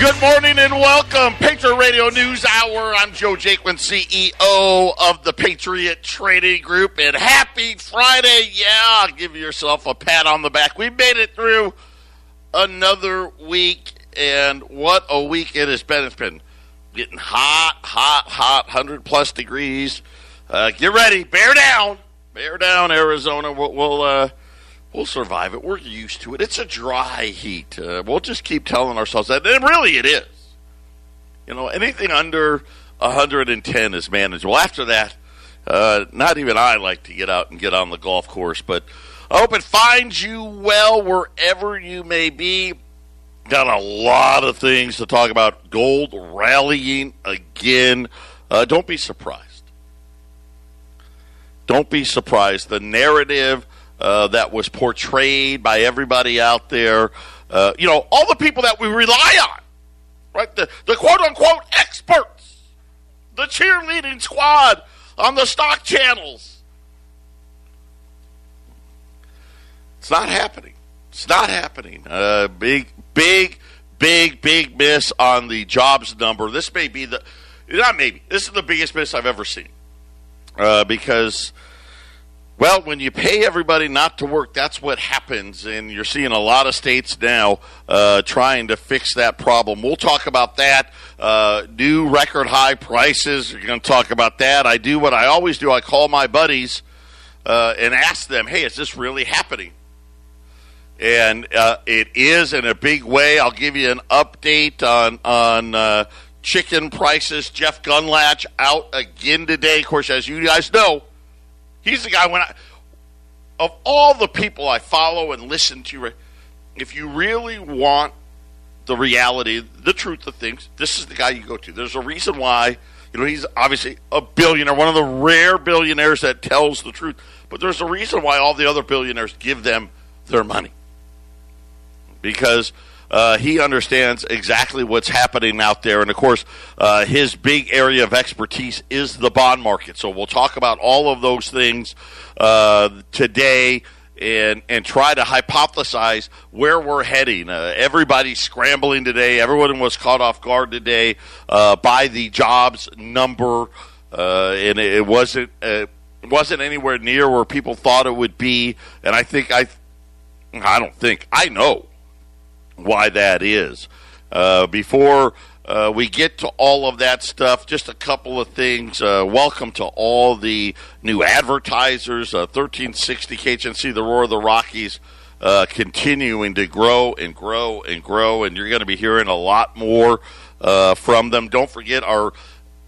Good morning and welcome. Patriot Radio News Hour. I'm Joe Jaquin, CEO of the Patriot Trading Group. And happy Friday. Yeah, give yourself a pat on the back. We made it through another week, and what a week it has been. It's been getting hot, hot, hot, 100 plus degrees. Uh, get ready. Bear down. Bear down, Arizona. We'll, we'll uh, We'll survive it. We're used to it. It's a dry heat. Uh, we'll just keep telling ourselves that. And really, it is. You know, anything under 110 is manageable. After that, uh, not even I like to get out and get on the golf course. But I hope it finds you well wherever you may be. Got a lot of things to talk about. Gold rallying again. Uh, don't be surprised. Don't be surprised. The narrative uh, that was portrayed by everybody out there. Uh, you know, all the people that we rely on, right? The, the quote unquote experts, the cheerleading squad on the stock channels. It's not happening. It's not happening. Uh, big, big, big, big miss on the jobs number. This may be the, not maybe, this is the biggest miss I've ever seen. Uh, because well, when you pay everybody not to work, that's what happens, and you're seeing a lot of states now uh, trying to fix that problem. We'll talk about that. Uh, new record high prices. We're going to talk about that. I do what I always do. I call my buddies uh, and ask them, "Hey, is this really happening?" And uh, it is in a big way. I'll give you an update on on uh, chicken prices. Jeff Gundlach out again today. Of course, as you guys know He's the guy when I, of all the people I follow and listen to, if you really want the reality, the truth of things, this is the guy you go to. There's a reason why, you know, he's obviously a billionaire, one of the rare billionaires that tells the truth. But there's a reason why all the other billionaires give them their money. Because uh, he understands exactly what's happening out there. And of course, uh, his big area of expertise is the bond market. So we'll talk about all of those things uh, today and and try to hypothesize where we're heading. Uh, everybody's scrambling today. Everyone was caught off guard today uh, by the jobs number, uh, and it, it wasn't. It wasn't anywhere near where people thought it would be, and I think I, I don't think I know why that is. Uh, before uh, we get to all of that stuff, just a couple of things. Uh, welcome to all the new advertisers. 1360 uh, KHNC, the Roar of the Rockies, uh, continuing to grow and grow and grow, and you're going to be hearing a lot more uh, from them. Don't forget our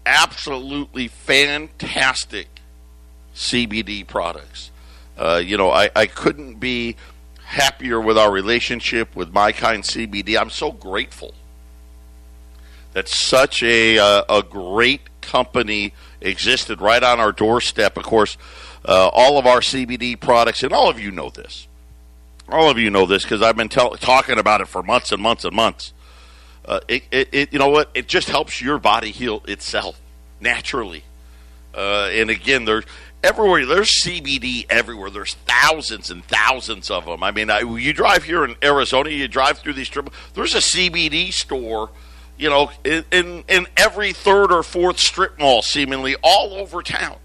absolutely fantastic CBD products. you know, I, I couldn't be happier with our relationship with My Kind CBD. I'm so grateful that such a uh, a great company existed right on our doorstep. Of course, uh, all of our CBD products, and all of you know this. All of you know this because I've been tell- talking about it for months and months and months. Uh, it, it, it, you know what? It just helps your body heal itself naturally. Uh, and again, there's everywhere. There's CBD everywhere. There's thousands and thousands of them. I mean, I, you drive here in Arizona, you drive through these strip. There's a CBD store, you know, in, in, in every third or fourth strip mall, seemingly all over town.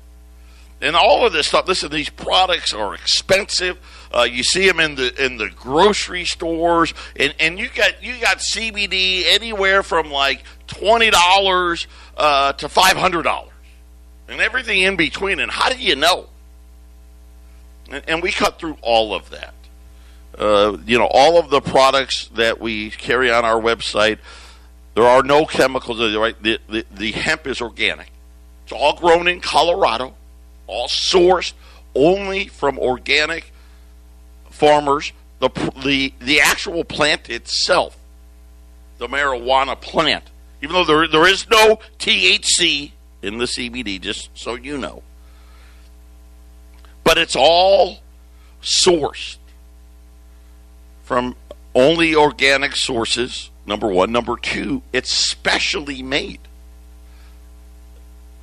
And all of this stuff. Listen, these products are expensive. Uh, you see them in the in the grocery stores, and, and you got you got CBD anywhere from like twenty dollars uh, to five hundred dollars and everything in between. And how do you know? And, and we cut through all of that. Uh, you know, all of the products that we carry on our website, there are no chemicals. Right, the, the, the hemp is organic. It's all grown in Colorado, all sourced only from organic farmers. The the the actual plant itself, the marijuana plant, even though there there is no THC in the CBD, just so you know. But it's all sourced from only organic sources, number one. Number two, it's specially made.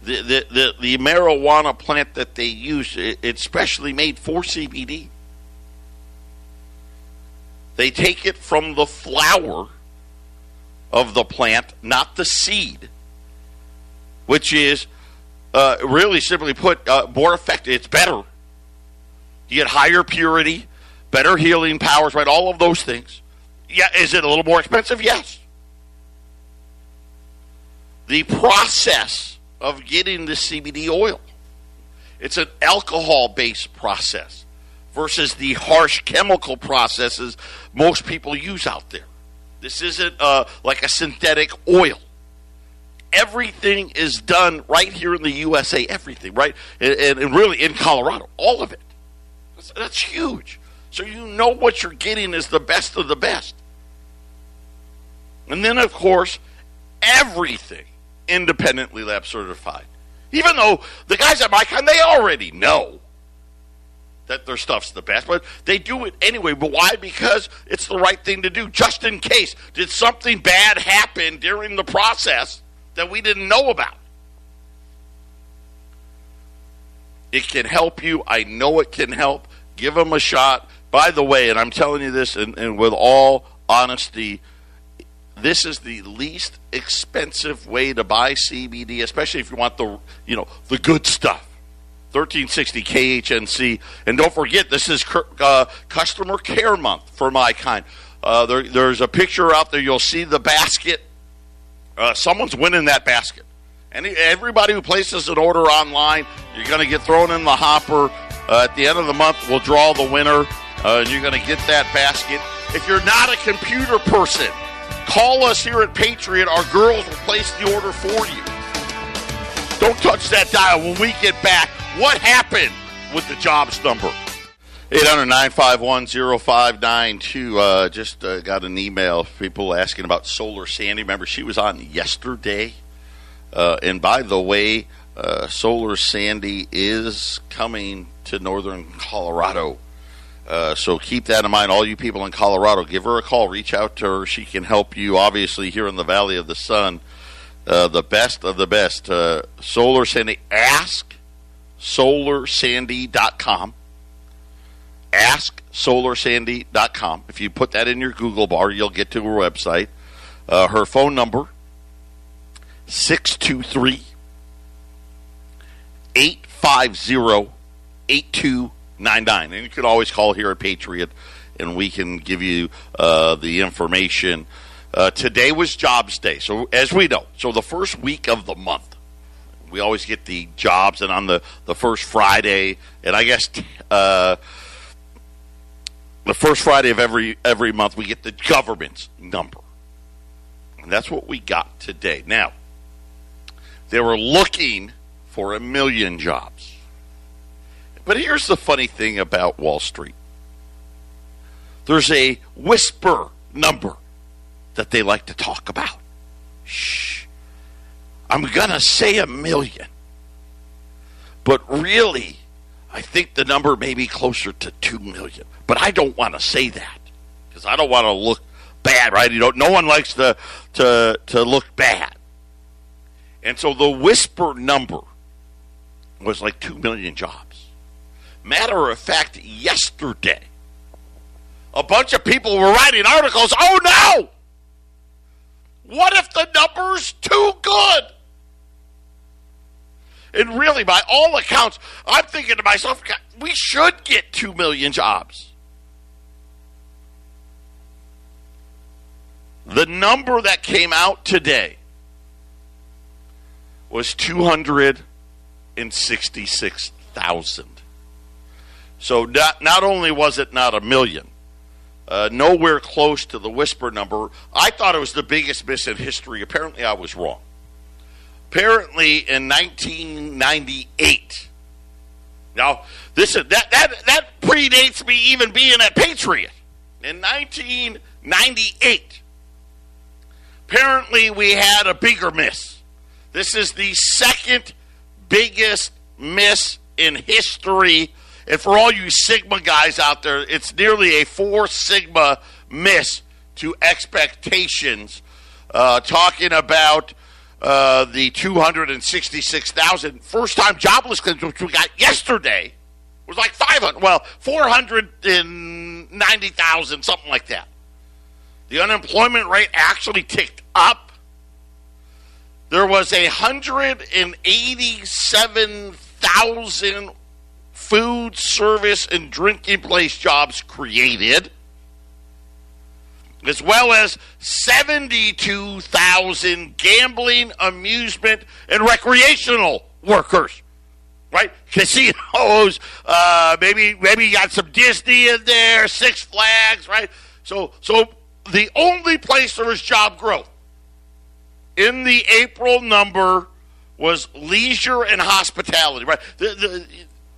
The, the, the, the marijuana plant that they use, it, it's specially made for CBD. They take it from the flower of the plant, not the seed, which is uh, really simply put uh, more effective. It's better. You get higher purity, better healing powers, right? All of those things. Yeah, is it a little more expensive? Yes. The process of getting the CBD oil. It's an alcohol based process versus the harsh chemical processes most people use out there. This isn't uh, like a synthetic oil. Everything is done right here in the USA, everything, right? And, and really in Colorado, all of it. That's, that's huge. So you know what you're getting is the best of the best. And then, of course, everything independently lab certified. Even though the guys at My Kind, they already know that their stuff's the best, but they do it anyway. But why? Because it's the right thing to do, just in case. Did something bad happen during the process that we didn't know about? It can help you. I know it can help. Give them a shot. By the way, and I'm telling you this, and, and with all honesty, this is the least expensive way to buy CBD, especially if you want the you know the good stuff. 1360 KHNC, and don't forget this is uh, customer care month for my kind. Uh, there, there's a picture out there. You'll see the basket. Uh, someone's winning that basket. And everybody who places an order online, you're going to get thrown in the hopper. Uh, at the end of the month, we'll draw the winner, uh, and you're going to get that basket. If you're not a computer person, Call us here at Patriot. Our girls will place the order for you. Don't touch that dial. When we get back, what happened with the jobs number? 800-951-0592. Uh, just uh, got an email. People asking about Solar Sandy. Remember, she was on yesterday. Uh, and by the way, uh, Solar Sandy is coming to northern Colorado uh, so keep that in mind. All you people in Colorado, give her a call. Reach out to her. She can help you. Obviously, here in the Valley of the Sun, uh, the best of the best. Uh, Solar Sandy. Ask solarsandy.com. Ask solarsandy.com. If you put that in your Google bar, you'll get to her website. Uh, her phone number 623 850 8299. And you can always call here at Patriot and we can give you uh, the information. Uh, today was Jobs Day. So, as we know, so the first week of the month, we always get the jobs, and on the, the first Friday, and I guess uh, the first Friday of every every month, we get the government's number. And that's what we got today. Now, they were looking for a million jobs. But here's the funny thing about Wall Street there's a whisper number that they like to talk about. Shh. I'm going to say a million. But really, I think the number may be closer to 2 million. But I don't want to say that because I don't want to look bad, right? You know, no one likes to, to, to look bad. And so the whisper number was like 2 million jobs. Matter of fact, yesterday, a bunch of people were writing articles. Oh no! What if the number's too good? And really, by all accounts, I'm thinking to myself, we should get 2 million jobs. The number that came out today was 266,000. So not, not only was it not a million, uh, nowhere close to the whisper number. I thought it was the biggest miss in history. Apparently, I was wrong. Apparently, in 1998. Now, this is that that that predates me even being a Patriot. In 1998, apparently we had a bigger miss. This is the second biggest miss in history and for all you Sigma guys out there, it's nearly a four Sigma miss to expectations. Uh, talking about uh, the 266,000 first time jobless claims, which we got yesterday, was like 500, well, 490,000, something like that. The unemployment rate actually ticked up. There was a 187,000 food service and drinking place jobs created, as well as 72,000 gambling, amusement, and recreational workers. Right, casinos. Uh, maybe maybe you got some Disney in there, Six Flags. Right, so so the only place there was job growth in the April number was leisure and hospitality. Right, the, the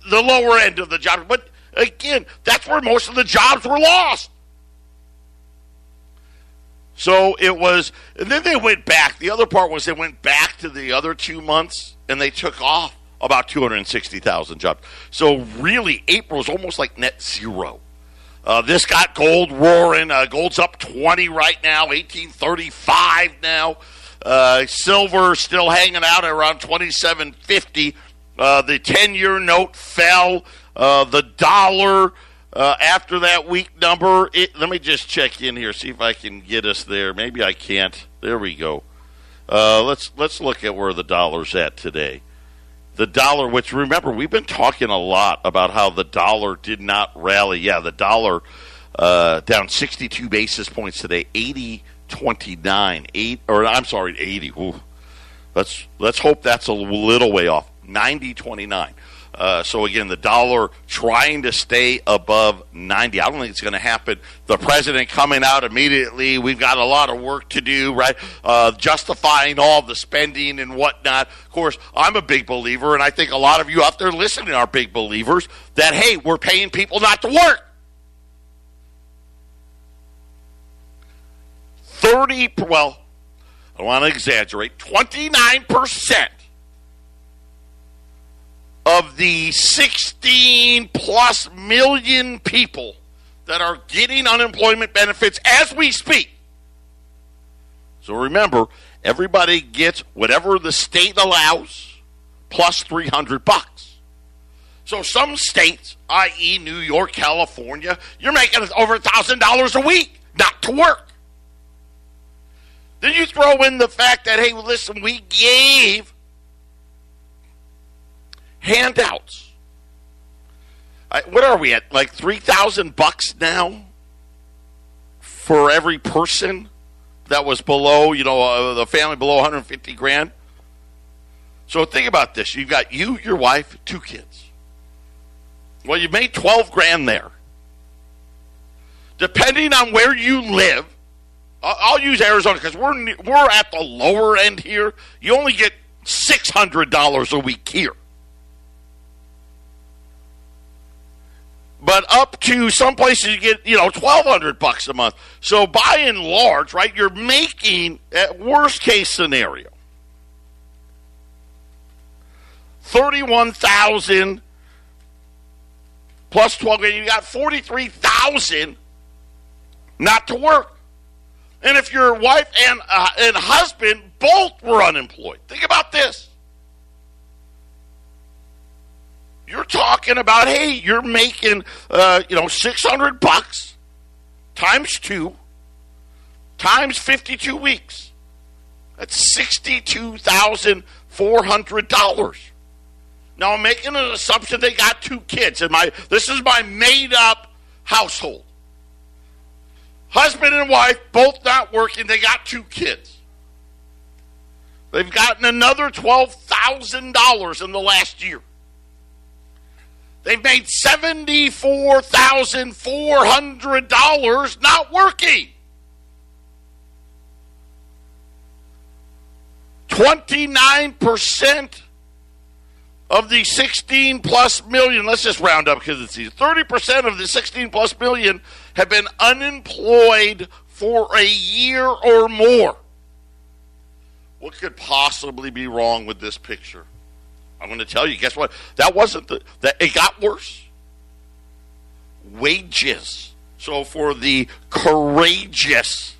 the lower end of the job. But again, that's where most of the jobs were lost. So it was, and then they went back. The other part was they went back to the other two months and they took off about 260,000 jobs. So really, April is almost like net zero. Uh, this got gold roaring. Uh, gold's up 20 right now, 1835 now. Uh, silver still hanging out around 2750. Uh, the 10 year note fell. Uh, the dollar uh, after that week number, it, let me just check in here, see if I can get us there. Maybe I can't. There we go. Uh, let's let's look at where the dollar's at today. The dollar, which remember we've been talking a lot about how the dollar did not rally. Yeah, the dollar uh, down 62 basis points today, 80 29, eight or I'm sorry, 80. Ooh. Let's let's hope that's a little way off. 90 29. Uh, so again, the dollar trying to stay above 90. I don't think it's going to happen. The president coming out immediately. We've got a lot of work to do, right? Uh, justifying all the spending and whatnot. Of course, I'm a big believer, and I think a lot of you out there listening are big believers that hey, we're paying people not to work. 30, well, I don't want to exaggerate, 29% of the 16 plus million people that are getting unemployment benefits as we speak. So remember, everybody gets whatever the state allows plus 300 bucks. So some states, i.e., New York, California, you're making over $1,000 a week not to work. Then you throw in the fact that, hey, listen, we gave handouts. I, what are we at? Like three thousand bucks now for every person that was below, you know, uh, the family below 150 grand. So think about this: you've got you, your wife, two kids. Well, you made 12 grand there. Depending on where you live, I'll use Arizona because we're we're at the lower end here. You only get six hundred dollars a week here. But up to some places you get you know 1200 bucks a month. So by and large right you're making at worst case scenario 31000 plus 12 you got 43000 not to work. And if your wife and uh, and husband both were unemployed think about this You're talking about, hey, you're making, uh, you know, 600 bucks times two times 52 weeks. That's $62,400. Now I'm making an assumption they got two kids. And my this is my made up household. Husband and wife both not working, they got two kids. They've gotten another $12,000 in the last year. They've made $74,400 not working. 29% of the 16 plus million, let's just round up because it's easy. 30% of the 16 plus million have been unemployed for a year or more. What could possibly be wrong with this picture? I'm going to tell you, guess what? That wasn't the, that it got worse. Wages. So for the courageous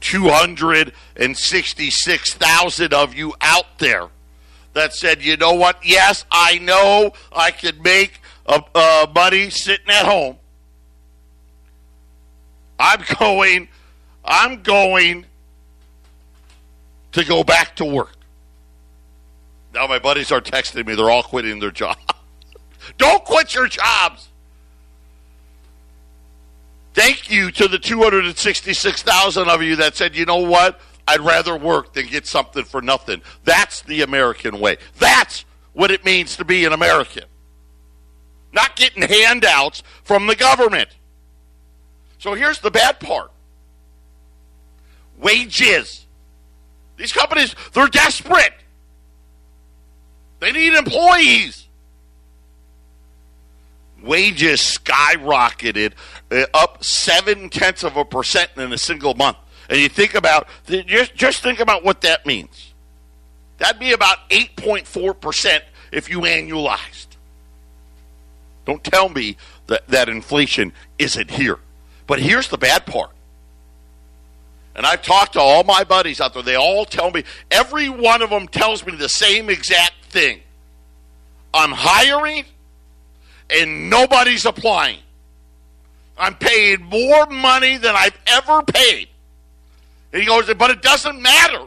266,000 of you out there that said, you know what? Yes, I know I could make a, a money sitting at home. I'm going, I'm going to go back to work. Now my buddies are texting me; they're all quitting their job. Don't quit your jobs. Thank you to the 266,000 of you that said, you know what? I'd rather work than get something for nothing. That's the American way. That's what it means to be an American. Not getting handouts from the government. So here's the bad part wages. These companies, they're desperate. They need employees wages skyrocketed uh, up seven tenths of a percent in a single month. And you think about just just think about what that means. That'd be about eight point four percent if you annualized. Don't tell me that, that inflation isn't here. But here's the bad part. And I've talked to all my buddies out there. They all tell me, every one of them tells me the same exact thing. I'm hiring and nobody's applying. I'm paying more money than I've ever paid. And he goes, but it doesn't matter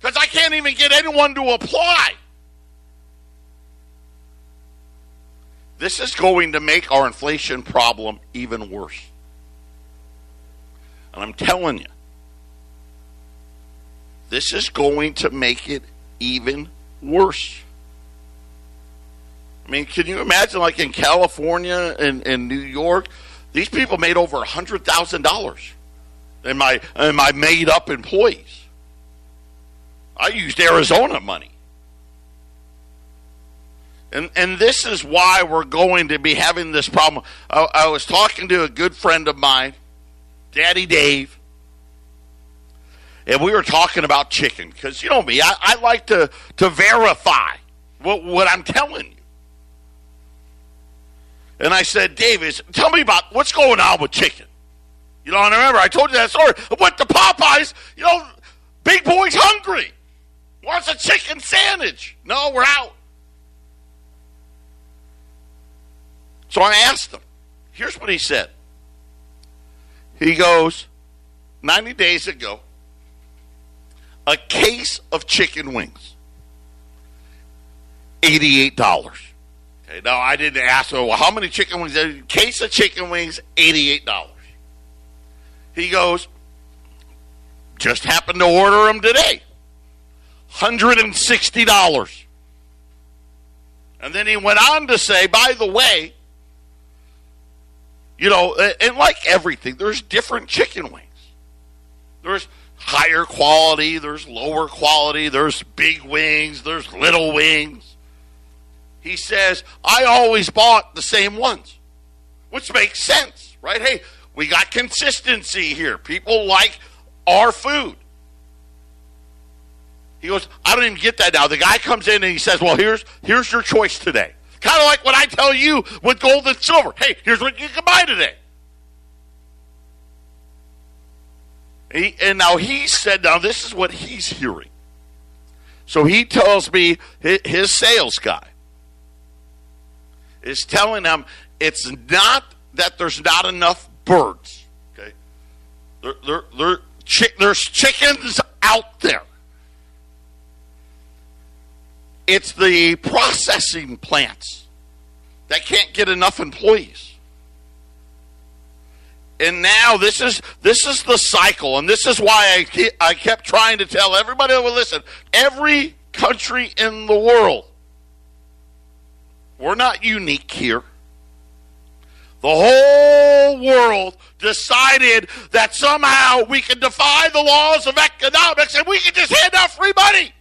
because I can't even get anyone to apply. This is going to make our inflation problem even worse. And I'm telling you, this is going to make it even worse. I mean, can you imagine, like in California and, in New York, these people made over a hundred thousand dollars, and my and my made up employees. I used Arizona money. And, and this is why we're going to be having this problem. I, I was talking to a good friend of mine, Daddy Dave, and we were talking about chicken because you know me, I, I like to to verify what, what I'm telling. And I said, Davis, tell me about what's going on with chicken. You know, I remember I told you that story. I went to Popeyes, you know, big boy's hungry. Wants a chicken sandwich. No, we're out. So I asked him. Here's what he said. He goes, 90 days ago, a case of chicken wings, $88. Okay, no, I didn't ask him, well, how many chicken wings? A case of chicken wings, $88. He goes, just happened to order them today. $160. And then he went on to say, by the way, you know, and like everything, there's different chicken wings. There's higher quality, there's lower quality, there's big wings, there's little wings he says, I always bought the same ones, which makes sense, right? Hey, we got consistency here. People like our food. He goes, I don't even get that now. The guy comes in and he says, Well, here's here's your choice today. Kind of like what I tell you with gold and silver. Hey, here's what you can buy today. He, and now he said, now this is what he's hearing. So he tells me his sales guy is telling them it's not that there's not enough birds. Okay, there, there, there, chi- there's chickens out there. It's the processing plants that can't get enough employees. And now this is this is the cycle, and this is why I keep, I kept trying to tell everybody that would listen. Every country in the world we're not unique here. The whole world decided that somehow we can defy the laws of economics and we can just hand out free money.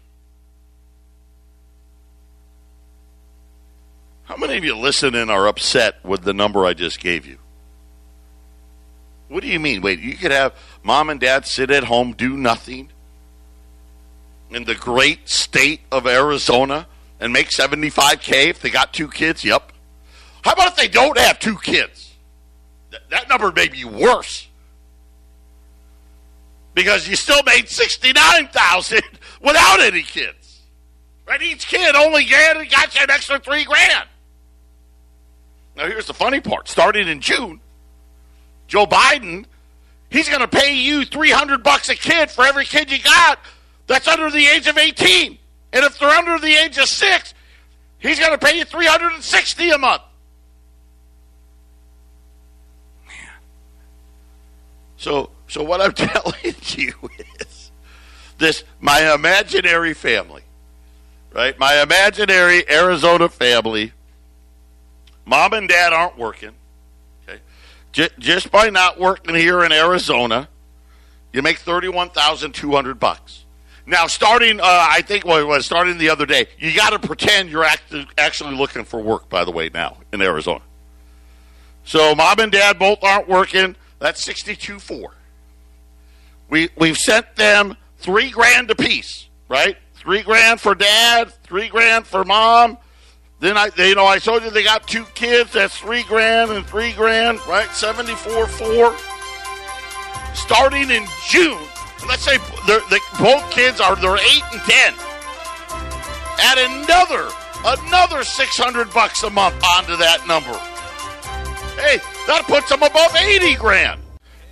How many of you listen and are upset with the number I just gave you? What do you mean? Wait, you could have mom and dad sit at home, do nothing in the great state of Arizona and make 75K if they got two kids? Yep. How about if they don't have two kids? Th- that number may be worse. Because you still made 69,000 without any kids. Right? Each kid only got, you an extra three grand. Now here's the funny part. Starting in June, Joe Biden, he's going to pay you 300 bucks a kid for every kid you got that's under the age of 18. And if they're under the age of six, he's going to pay you 360 a month. Man. So, so what I'm telling you is this my imaginary family, right? My imaginary Arizona family. Mom and dad aren't working. Okay. J- just by not working here in Arizona, you make 31,200 bucks. Now, starting, uh, I think what was starting the other day, you got to pretend you're act- actually looking for work. By the way, now in Arizona, so mom and dad both aren't working. That's sixty-two four. We we've sent them three grand apiece, right? Three grand for dad, three grand for mom. Then I, you know, I told you they got two kids. That's three grand and three grand, right? Seventy-four four. Starting in June, let's say they, both kids are they're eight and ten. Add another another six hundred bucks a month onto that number. Hey, that puts them above eighty grand.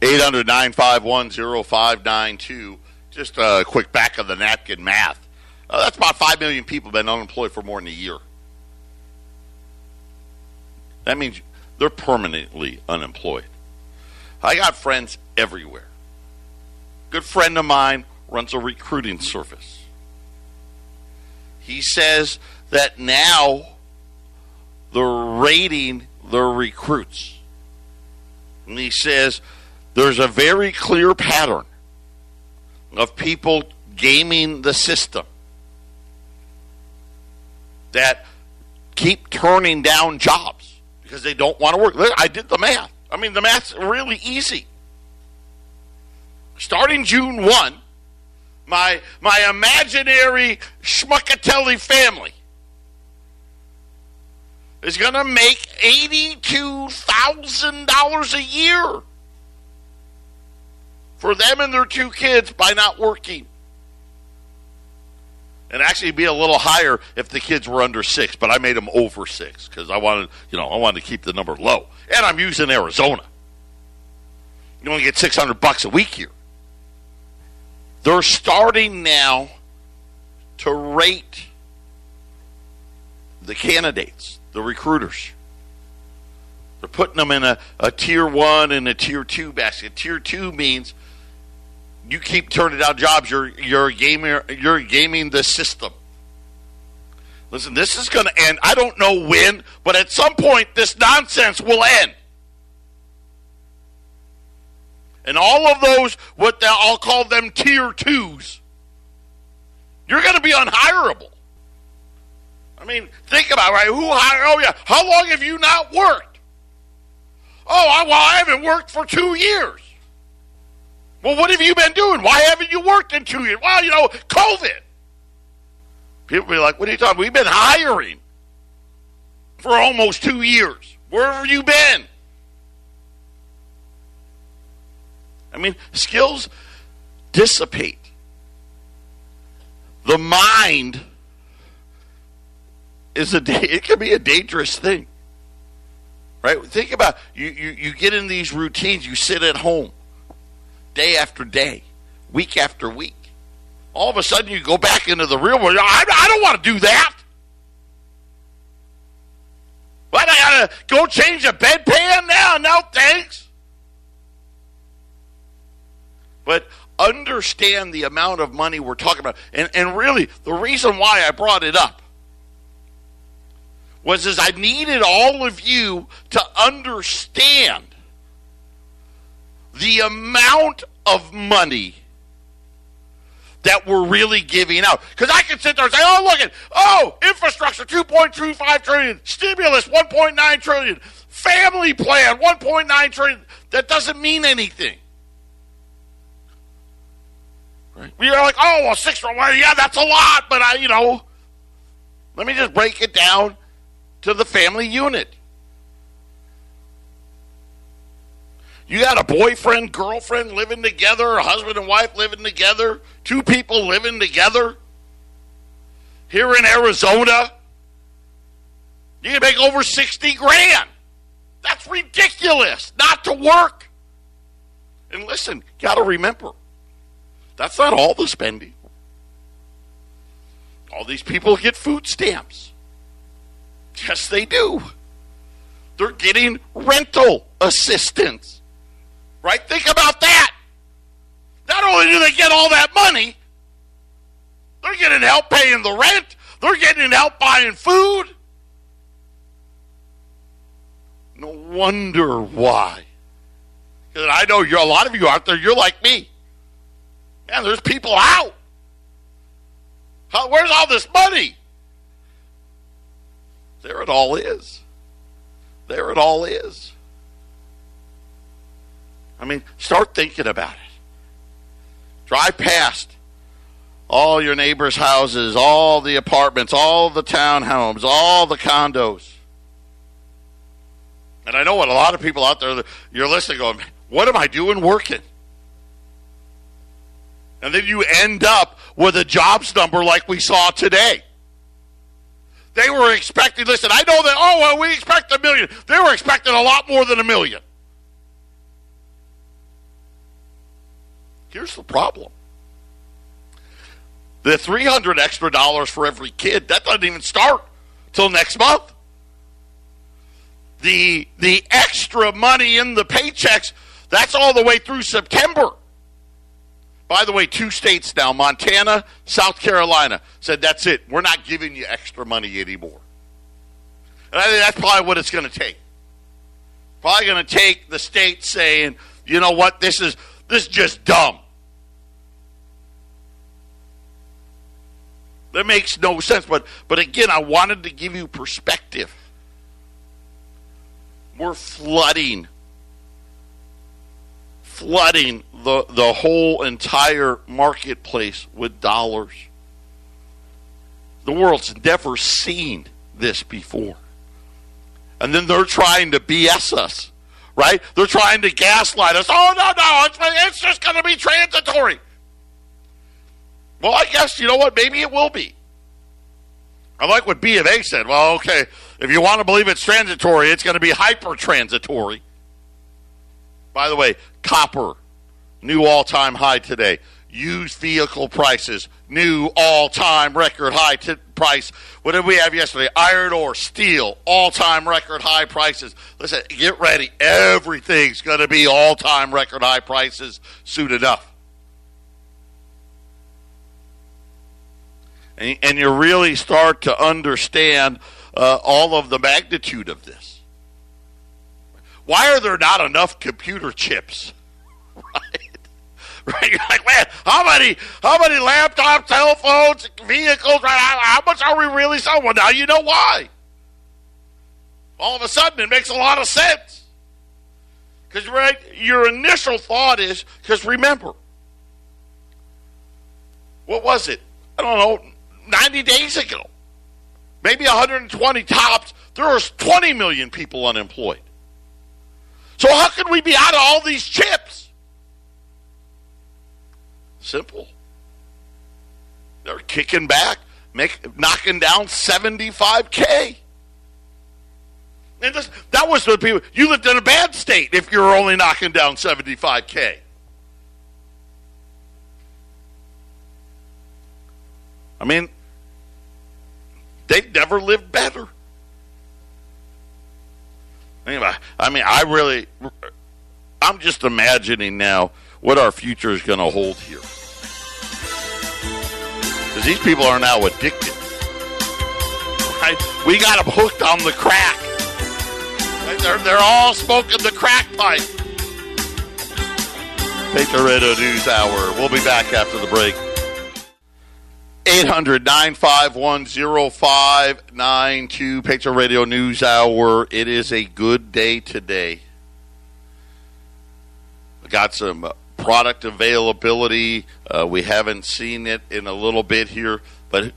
800 592 Just a quick back of the napkin math. Uh, that's about 5 million people been unemployed for more than a year. That means they're permanently unemployed. I got friends everywhere good friend of mine runs a recruiting service. He says that now they're rating their recruits. And he says there's a very clear pattern of people gaming the system that keep turning down jobs because they don't want to work. I did the math. I mean, the math's really easy starting June 1, my, my imaginary Schmuckatelli family is going to make $82,000 a year for them and their two kids by not working. And actually be a little higher if the kids were under six, but I made them over six because I wanted, you know, I wanted to keep the number low. And I'm using Arizona. You only get 600 bucks a week here. They're starting now to rate the candidates, the recruiters. They're putting them in a, a tier one and a tier two basket. Tier two means you keep turning down jobs, you're you're gaming you're gaming the system. Listen, this is going to end. I don't know when, but at some point, this nonsense will end. And all of those, what I'll call them tier twos, you're going to be unhireable. I mean, think about it, right? Who hired? Oh yeah, how long have you not worked? Oh, I, well, I haven't worked for two years. Well, what have you been doing? Why haven't you worked in two years? Well, you know, COVID. People be like, "What are you talking? We've been hiring for almost two years. Where have you been?" I mean, skills dissipate. The mind is a it can be a dangerous thing. Right? Think about you, you you get in these routines, you sit at home day after day, week after week. All of a sudden you go back into the real world. I, I don't want to do that. What I gotta go change a bedpan now? No thanks. But understand the amount of money we're talking about. And, and really, the reason why I brought it up was is I needed all of you to understand the amount of money that we're really giving out. Because I can sit there and say, oh, look at, oh, infrastructure, 2.25 trillion, stimulus, 1.9 trillion, family plan, 1.9 trillion. That doesn't mean anything. Right? You're like, oh, well, six for one. Yeah, that's a lot, but I, you know, let me just break it down to the family unit. You got a boyfriend, girlfriend living together, a husband and wife living together, two people living together here in Arizona. You can make over 60 grand. That's ridiculous not to work. And listen, got to remember, that's not all the spending. all these people get food stamps. Yes, they do. They're getting rental assistance. Right? Think about that. Not only do they get all that money, they're getting help paying the rent, they're getting help buying food. No wonder why. Because I know you're a lot of you out there, you're like me. Man, there's people out. How, where's all this money? There it all is. There it all is. I mean, start thinking about it. Drive past all your neighbors' houses, all the apartments, all the townhomes, all the condos. And I know what a lot of people out there, you're listening going, what am I doing working? And then you end up with a jobs number like we saw today. They were expecting, listen, I know that, oh, well, we expect a million. They were expecting a lot more than a million. Here's the problem the 300 extra dollars for every kid, that doesn't even start till next month. The, the extra money in the paychecks, that's all the way through September. By the way, two states now, Montana, South Carolina, said that's it. We're not giving you extra money anymore. And I think that's probably what it's going to take. Probably going to take the state saying, you know what, this is this is just dumb. That makes no sense. But but again, I wanted to give you perspective. We're flooding flooding the, the whole entire marketplace with dollars. The world's never seen this before. And then they're trying to BS us, right? They're trying to gaslight us. Oh, no, no, it's, it's just going to be transitory. Well, I guess, you know what? Maybe it will be. I like what B of A said. Well, okay, if you want to believe it's transitory, it's going to be hyper transitory. By the way, copper, new all time high today. Used vehicle prices, new all time record high t- price. What did we have yesterday? Iron ore, steel, all time record high prices. Listen, get ready. Everything's going to be all time record high prices soon enough. And, and you really start to understand uh, all of the magnitude of this. Why are there not enough computer chips? Right? Right? You're like, man, how many how many laptops, telephones, vehicles, right? How, how much are we really selling? Well, now you know why. All of a sudden it makes a lot of sense. Because right, your initial thought is because remember, what was it? I don't know, 90 days ago, maybe 120 tops, there was 20 million people unemployed. So how can we be out of all these chips? Simple. They're kicking back, make knocking down 75k. And this, that was the people. You lived in a bad state if you were only knocking down 75k. I mean, they never lived better. Anyway, I mean, I really, I'm just imagining now what our future is going to hold here. Because these people are now addicted. Right? We got them hooked on the crack. Right? They're, they're all smoking the crack pipe. Patriot Radio News Hour. We'll be back after the break. 800 951 0592, Patriot Radio News Hour. It is a good day today. We got some uh, product availability. Uh, we haven't seen it in a little bit here, but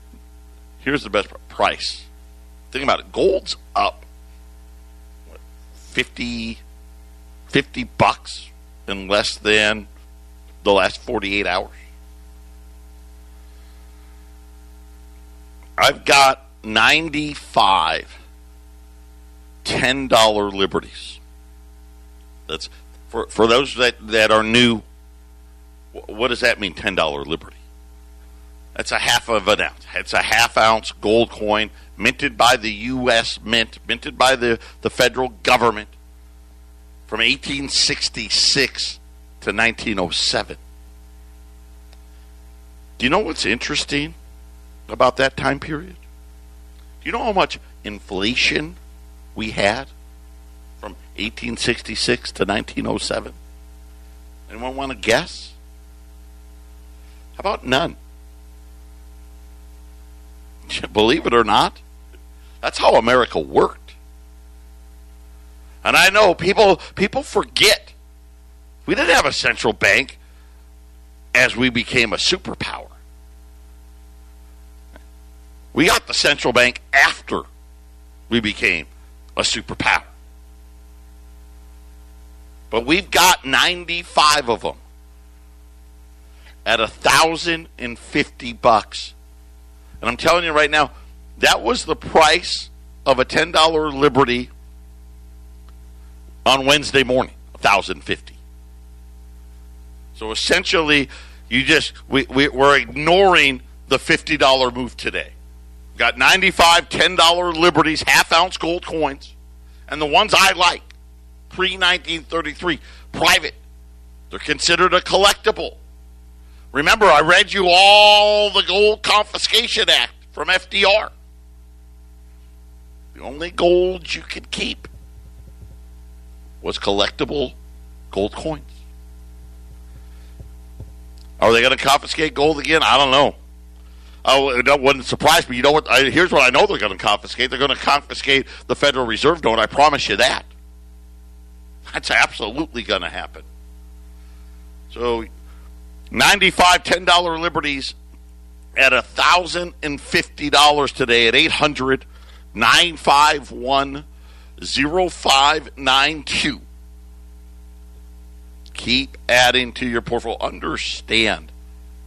here's the best price. Think about it gold's up what, 50, 50 bucks in less than the last 48 hours. I've got 95 $10 liberties. That's for, for those that, that are new. What does that mean, $10 liberty? That's a half of an ounce. It's a half ounce gold coin minted by the U.S. Mint, minted by the, the federal government from 1866 to 1907. Do you know what's interesting about that time period? Do you know how much inflation we had from 1866 to 1907? Anyone want to guess? How about none? Believe it or not, that's how America worked. And I know people people forget we didn't have a central bank as we became a superpower. We got the central bank after we became a superpower. But we've got 95 of them at a thousand and fifty bucks. And I'm telling you right now, that was the price of a ten dollar Liberty on Wednesday morning, a thousand fifty. So essentially, you just we, we we're ignoring the fifty dollar move today. Got 95 $10 Liberties, half ounce gold coins, and the ones I like, pre 1933, private. They're considered a collectible. Remember, I read you all the Gold Confiscation Act from FDR. The only gold you could keep was collectible gold coins. Are they going to confiscate gold again? I don't know. Oh, that wouldn't surprise me. You know what? I, here's what I know they're going to confiscate. They're going to confiscate the Federal Reserve note. I promise you that. That's absolutely going to happen. So 95 $10 liberties at $1,050 today at 800 951 0592. Keep adding to your portfolio. Understand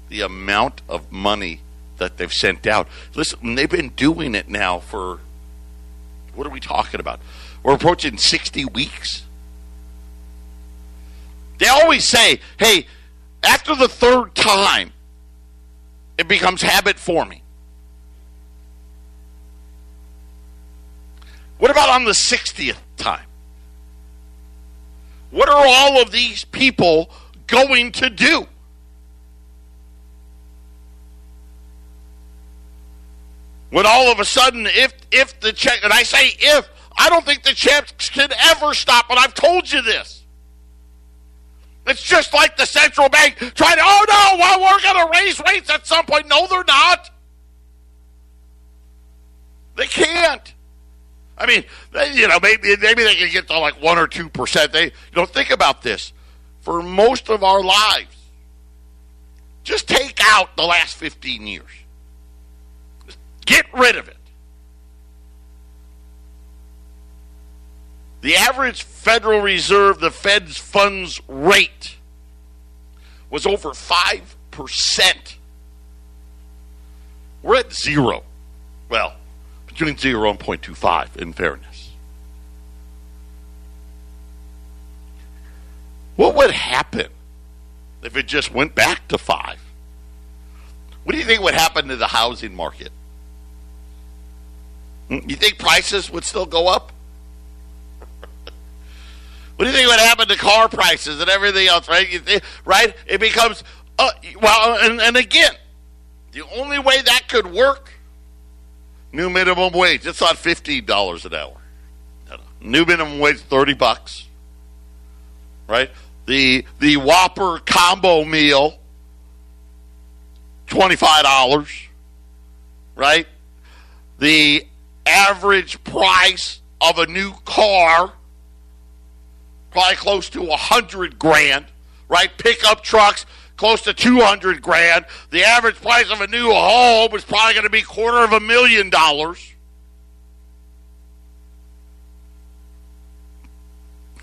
the amount of money that they've sent out. Listen, they've been doing it now for what are we talking about? We're approaching 60 weeks. They always say, hey, after the third time, it becomes habit forming. What about on the 60th time? What are all of these people going to do? When all of a sudden, if if the check, and I say if, I don't think the checks can ever stop, and I've told you this. It's just like the central bank trying to, oh no, well, we're going to raise rates at some point. No, they're not. They can't. I mean, they, you know, maybe maybe they can get to like one or two percent. They, you know, think about this. For most of our lives, just take out the last fifteen years. Get rid of it. The average Federal Reserve, the Fed's funds rate, was over 5%. We're at zero. Well, between 0 and 0.25, in fairness. What would happen if it just went back to 5? What do you think would happen to the housing market? Hmm? You think prices would still go up? What do you think would happen to car prices and everything else, right? Right? It becomes, uh, well, and, and again, the only way that could work, new minimum wage. It's not $15 an hour. New minimum wage, 30 bucks. Right? The, the Whopper combo meal, $25. Right? The average price of a new car probably close to a hundred grand, right? Pickup trucks close to two hundred grand. The average price of a new home is probably going to be quarter of a million dollars.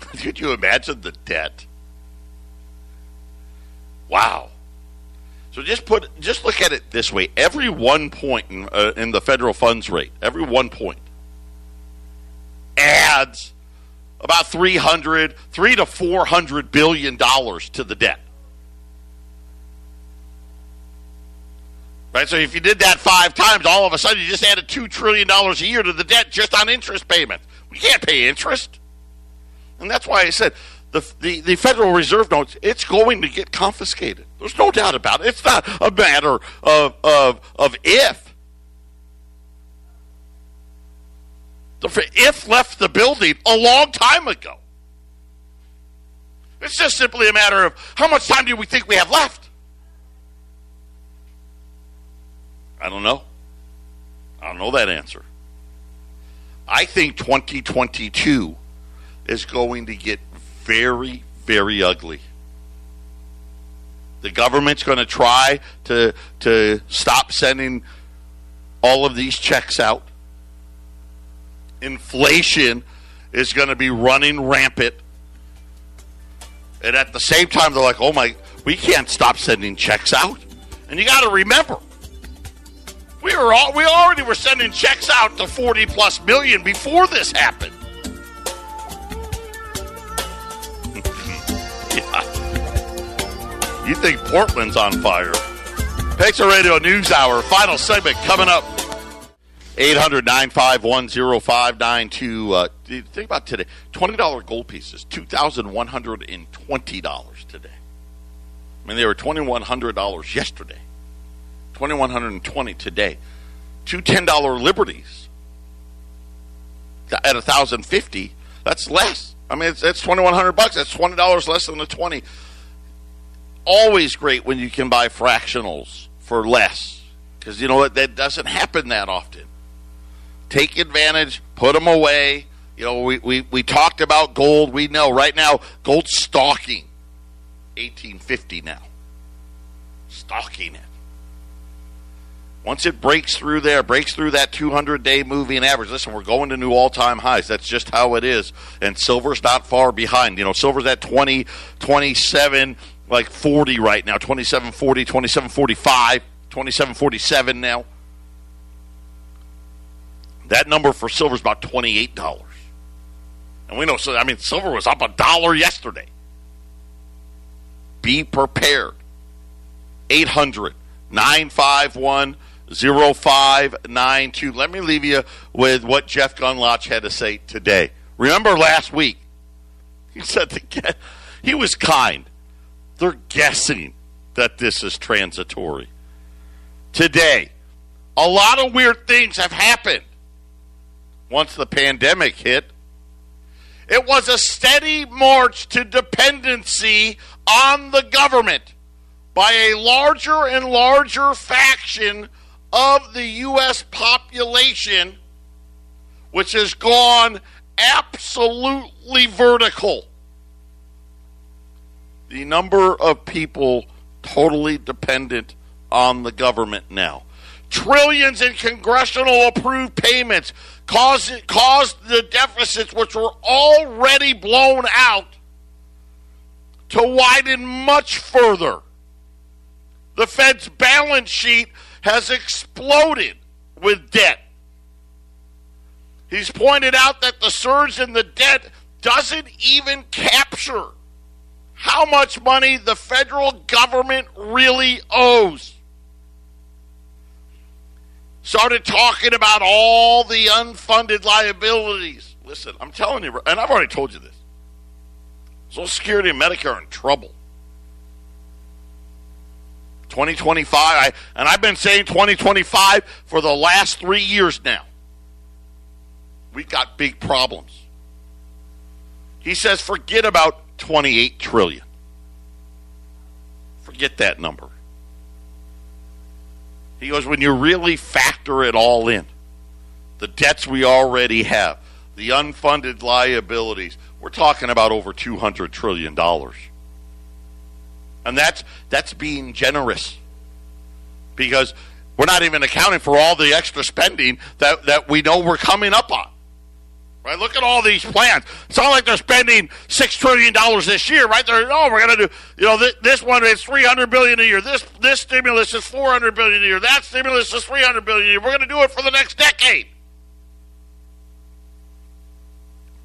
Could you imagine the debt? Wow. So just put, just look at it this way: every one point in, uh, in the federal funds rate, every one point adds about 300, 3 to 400 billion dollars to the debt. Right? So if you did that five times, all of a sudden you just added $2 trillion a year to the debt just on interest payments. We can't pay interest. And that's why I said the, the, the Federal Reserve notes, it's going to get confiscated. There's no doubt about it. It's not a matter of, of, of if. The if left the building a long time ago. It's just simply a matter of how much time do we think we have left? I don't know. I don't know that answer. I think 2022 is going to get very, very ugly. The government's going to try to to stop sending all of these checks out. Inflation is going to be running rampant. And at the same time, they're like, oh my, we can't stop sending checks out. And you got to remember, we were all, we already were sending checks out to 40 plus million before this happened. You think Portland's on fire. Pacer Radio News Hour, final segment coming up. 800 951 0592. Uh, think about today $20 gold pieces, $2,120 today. I mean, they were $2,100 yesterday. 2,120 today. Two $10 liberties at 1050 that's less. I mean, it's, it's 2100 bucks. That's $20 less than the 20 Always great when you can buy fractionals for less. Because you know what? That doesn't happen that often. Take advantage, put them away. You know, we, we, we talked about gold. We know right now gold stalking 1850 now. Stalking it. Once it breaks through there, breaks through that 200 day moving average, listen, we're going to new all time highs. That's just how it is. And silver's not far behind. You know, silver's at 20, 27, like 40 right now 27, 40, 27, 45, 27, 47 now. That number for silver is about $28. And we know, so I mean, silver was up a dollar yesterday. Be prepared. 800 951 0592. Let me leave you with what Jeff Gundlach had to say today. Remember last week? He said the, he was kind. They're guessing that this is transitory. Today, a lot of weird things have happened once the pandemic hit. It was a steady march to dependency on the government by a larger and larger faction of the U.S. population, which has gone absolutely vertical. The number of people totally dependent on the government now. Trillions in congressional approved payments caused, caused the deficits, which were already blown out, to widen much further. The Fed's balance sheet has exploded with debt. He's pointed out that the surge in the debt doesn't even capture how much money the federal government really owes. Started talking about all the unfunded liabilities. Listen, I'm telling you, and I've already told you this Social Security and Medicare are in trouble. 2025, I, and I've been saying 2025 for the last three years now. We've got big problems. He says, forget about 28 trillion. Forget that number. He goes, when you really factor it all in, the debts we already have, the unfunded liabilities, we're talking about over $200 trillion. And that's that's being generous. Because we're not even accounting for all the extra spending that, that we know we're coming up on. Right? Look at all these plans. It's not like they're spending six trillion dollars this year, right? They're oh, we're going to do you know this, this one is three hundred billion a year. This this stimulus is four hundred billion a year. That stimulus is three hundred billion a year. We're going to do it for the next decade.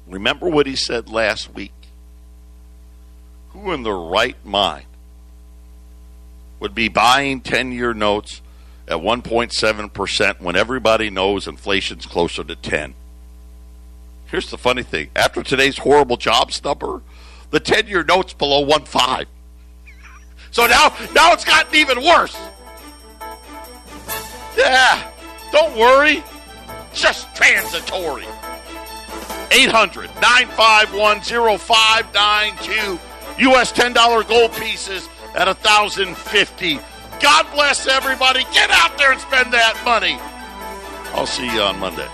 Remember what he said last week. Who in the right mind would be buying 10 year notes at 1.7% when everybody knows inflation's closer to 10. Here's the funny thing. After today's horrible jobs number, the 10-year note's below 1.5. So now now it's gotten even worse. Yeah. Don't worry. Just transitory. 800 951 0592. U.S. $10 gold pieces at 1050 God bless everybody. Get out there and spend that money. I'll see you on Monday.